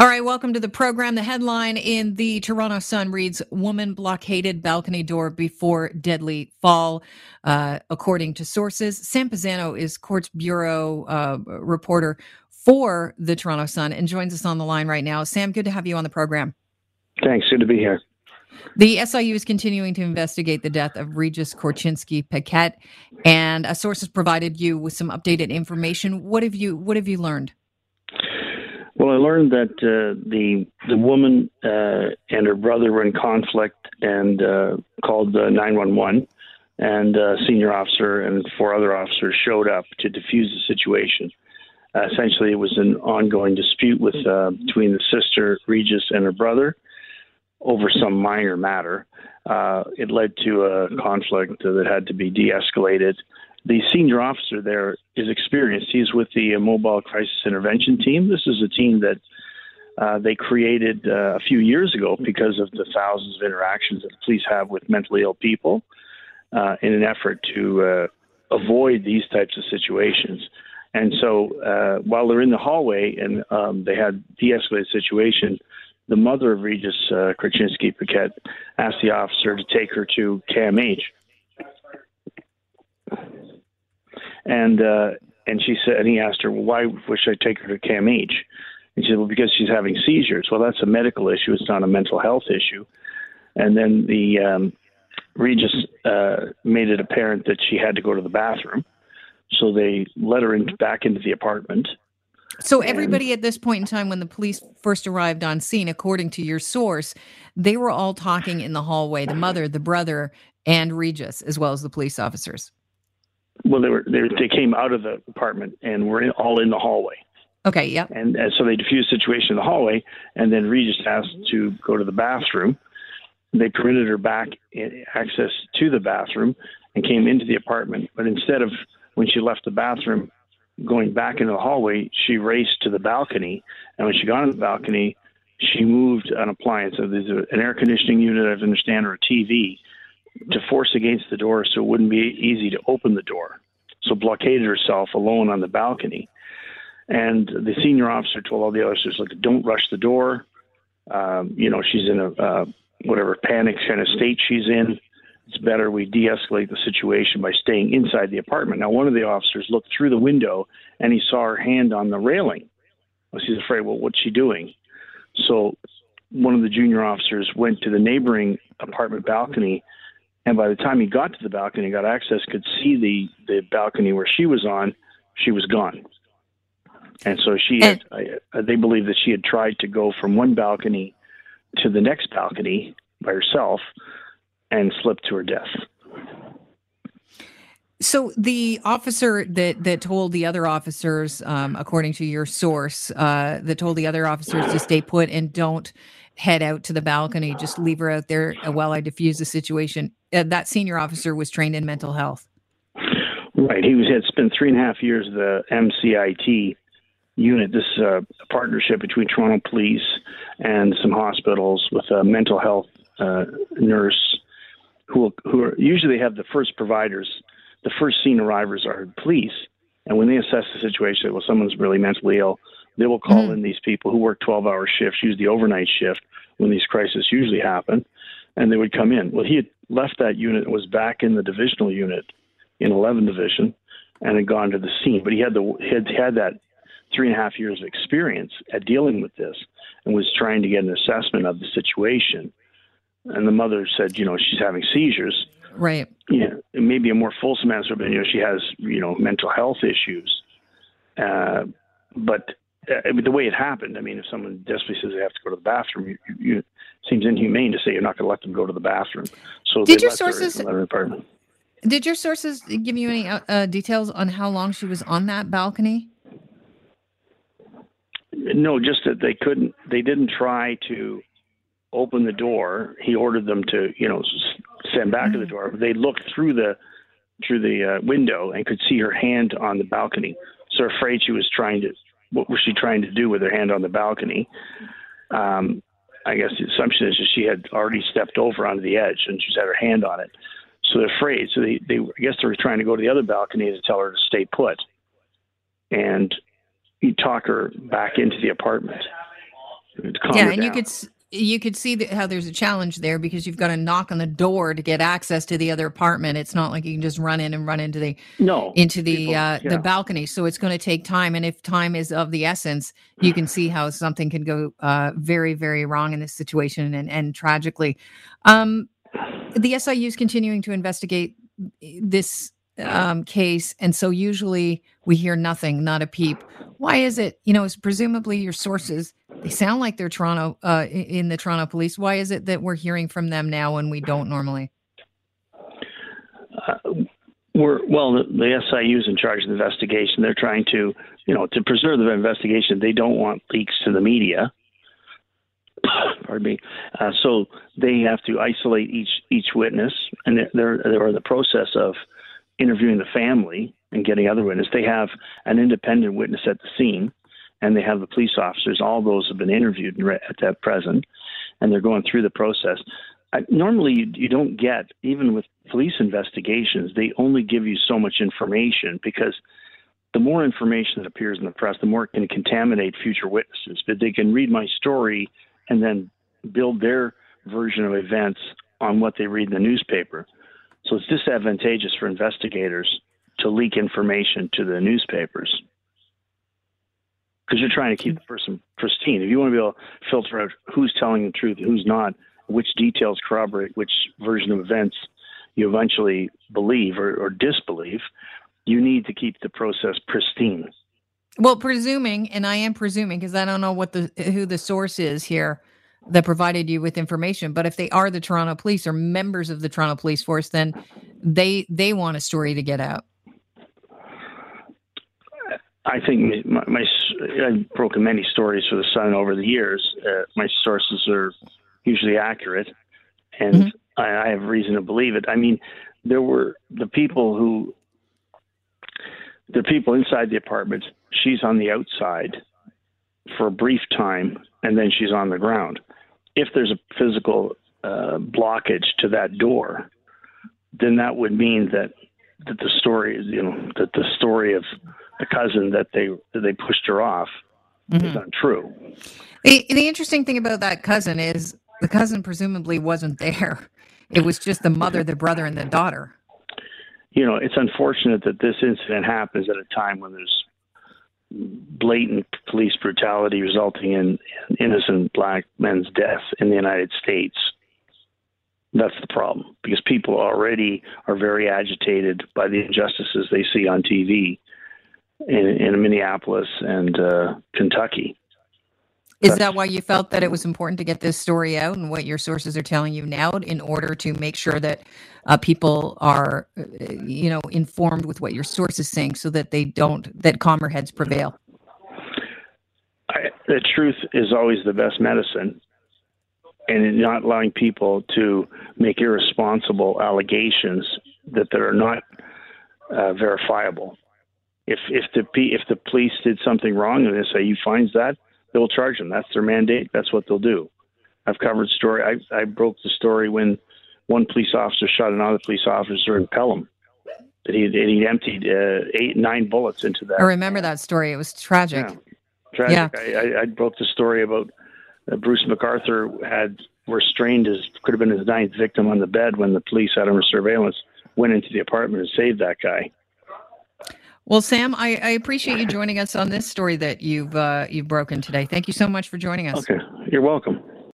All right, welcome to the program. The headline in the Toronto Sun reads Woman blockaded balcony door before deadly fall. Uh, according to sources, Sam Pazzano is Courts Bureau uh, reporter for the Toronto Sun and joins us on the line right now. Sam, good to have you on the program. Thanks. Good to be here. The SIU is continuing to investigate the death of Regis Korchinski Paquet, and a source has provided you with some updated information. What have you What have you learned? Well, I learned that uh, the the woman uh, and her brother were in conflict and uh, called uh, 911, and a senior officer and four other officers showed up to defuse the situation. Uh, essentially, it was an ongoing dispute with uh, between the sister Regis and her brother over some minor matter. it led to a conflict that had to be de-escalated the senior officer there is experienced. He's with the Mobile Crisis Intervention Team. This is a team that uh, they created uh, a few years ago because of the thousands of interactions that the police have with mentally ill people uh, in an effort to uh, avoid these types of situations. And so uh, while they're in the hallway and um, they had de-escalated situation, the mother of Regis uh, Korchinski Paquet asked the officer to take her to CAMH and uh, and she said, and he asked her, well, why should I take her to CAMH? And she said, well, because she's having seizures. Well, that's a medical issue. It's not a mental health issue. And then the um, Regis uh, made it apparent that she had to go to the bathroom, so they let her in, back into the apartment. So everybody at this point in time, when the police first arrived on scene, according to your source, they were all talking in the hallway. The mother, the brother, and Regis, as well as the police officers well, they were they, they came out of the apartment and were in, all in the hallway. Okay, yeah. And, and so they diffused the situation in the hallway, and then Regis asked to go to the bathroom. They permitted her back access to the bathroom and came into the apartment. But instead of when she left the bathroom, going back into the hallway, she raced to the balcony. And when she got on the balcony, she moved an appliance. So there's an air conditioning unit, I understand, or a TV to force against the door so it wouldn't be easy to open the door. So blockaded herself alone on the balcony. And the senior officer told all the officers, like, don't rush the door. Um, you know, she's in a uh, whatever panic kind of state she's in. It's better we de-escalate the situation by staying inside the apartment. Now, one of the officers looked through the window and he saw her hand on the railing. Well, she's afraid. Well, what's she doing? So, one of the junior officers went to the neighboring apartment balcony and by the time he got to the balcony, got access, could see the the balcony where she was on, she was gone. And so she, had, I, they believe that she had tried to go from one balcony to the next balcony by herself, and slipped to her death. So the officer that that told the other officers, um, according to your source, uh, that told the other officers to stay put and don't head out to the balcony, just leave her out there while I defuse the situation. Uh, that senior officer was trained in mental health. Right. He was had spent three and a half years the MCIT unit. This is a partnership between Toronto Police and some hospitals with a mental health uh, nurse who who are, usually have the first providers. The first scene arrivers are police, and when they assess the situation, well, someone's really mentally ill they will call mm-hmm. in these people who work 12 hour shifts, use the overnight shift when these crises usually happen, and they would come in. Well, he had left that unit and was back in the divisional unit in 11 Division and had gone to the scene. But he had the had had that three and a half years of experience at dealing with this and was trying to get an assessment of the situation. And the mother said, you know, she's having seizures. Right. Yeah. Maybe a more fulsome answer, but you know, she has you know mental health issues. Uh, but I mean, the way it happened. I mean, if someone desperately says they have to go to the bathroom, you, you, it seems inhumane to say you're not going to let them go to the bathroom. So did your sources? Did your sources give you any uh, uh, details on how long she was on that balcony? No, just that they couldn't. They didn't try to open the door. He ordered them to, you know, stand back mm-hmm. to the door. They looked through the through the uh, window and could see her hand on the balcony. So afraid she was trying to what was she trying to do with her hand on the balcony? Um, I guess the assumption is that she had already stepped over onto the edge and she's had her hand on it. So they're afraid. So they, they I guess they were trying to go to the other balcony to tell her to stay put. And you talk her back into the apartment. yeah, and you could you could see how there's a challenge there because you've got to knock on the door to get access to the other apartment. It's not like you can just run in and run into the no into the people, uh, yeah. the balcony. So it's going to take time, and if time is of the essence, you can see how something can go uh, very very wrong in this situation and and tragically. Um, the SIU is continuing to investigate this um, case, and so usually we hear nothing, not a peep. Why is it? You know, it's presumably your sources they sound like they're Toronto uh, in the Toronto Police. Why is it that we're hearing from them now when we don't normally? Uh, we're well, the, the SIU is in charge of the investigation. They're trying to, you know, to preserve the investigation. They don't want leaks to the media. Pardon me. Uh, so they have to isolate each each witness, and they're, they're in the process of interviewing the family and getting other witnesses. They have an independent witness at the scene and they have the police officers. All those have been interviewed at that present, and they're going through the process. I, normally, you, you don't get even with police investigations. They only give you so much information because the more information that appears in the press, the more it can contaminate future witnesses. But they can read my story and then build their version of events on what they read in the newspaper. So it's disadvantageous for investigators to leak information to the newspapers because you're trying to keep the person pristine. If you want to be able to filter out who's telling the truth, who's not, which details corroborate which version of events you eventually believe or, or disbelieve, you need to keep the process pristine. Well, presuming, and I am presuming because I don't know what the who the source is here that provided you with information, but if they are the Toronto Police or members of the Toronto Police Force, then they they want a story to get out. I think my, my I've broken many stories for the Sun over the years. Uh, my sources are usually accurate, and mm-hmm. I, I have reason to believe it. I mean, there were the people who the people inside the apartment. She's on the outside for a brief time, and then she's on the ground. If there's a physical uh, blockage to that door, then that would mean that that the story, is, you know, that the story of the cousin that they that they pushed her off mm-hmm. is untrue. The the interesting thing about that cousin is the cousin presumably wasn't there. It was just the mother, the brother, and the daughter. You know, it's unfortunate that this incident happens at a time when there's blatant police brutality resulting in innocent black men's death in the United States. That's the problem because people already are very agitated by the injustices they see on TV in, in Minneapolis and uh, Kentucky. Is that why you felt that it was important to get this story out and what your sources are telling you now in order to make sure that uh, people are, uh, you know, informed with what your source is saying so that they don't, that calmer heads prevail? I, the truth is always the best medicine. And not allowing people to make irresponsible allegations that, that are not uh, verifiable if if the if the police did something wrong and the SIU finds that, they'll charge them. That's their mandate. That's what they'll do. I've covered story. I I broke the story when one police officer shot another police officer in Pelham. That he he emptied uh, eight nine bullets into that. I remember that story. It was tragic. Yeah, tragic. Yeah. I, I, I broke the story about uh, Bruce McArthur had restrained his could have been his ninth victim on the bed when the police had him under surveillance. Went into the apartment and saved that guy. Well, Sam, I, I, appreciate you joining us on this story that you've uh, you've broken today. Thank you so much for joining us. Okay, you're welcome.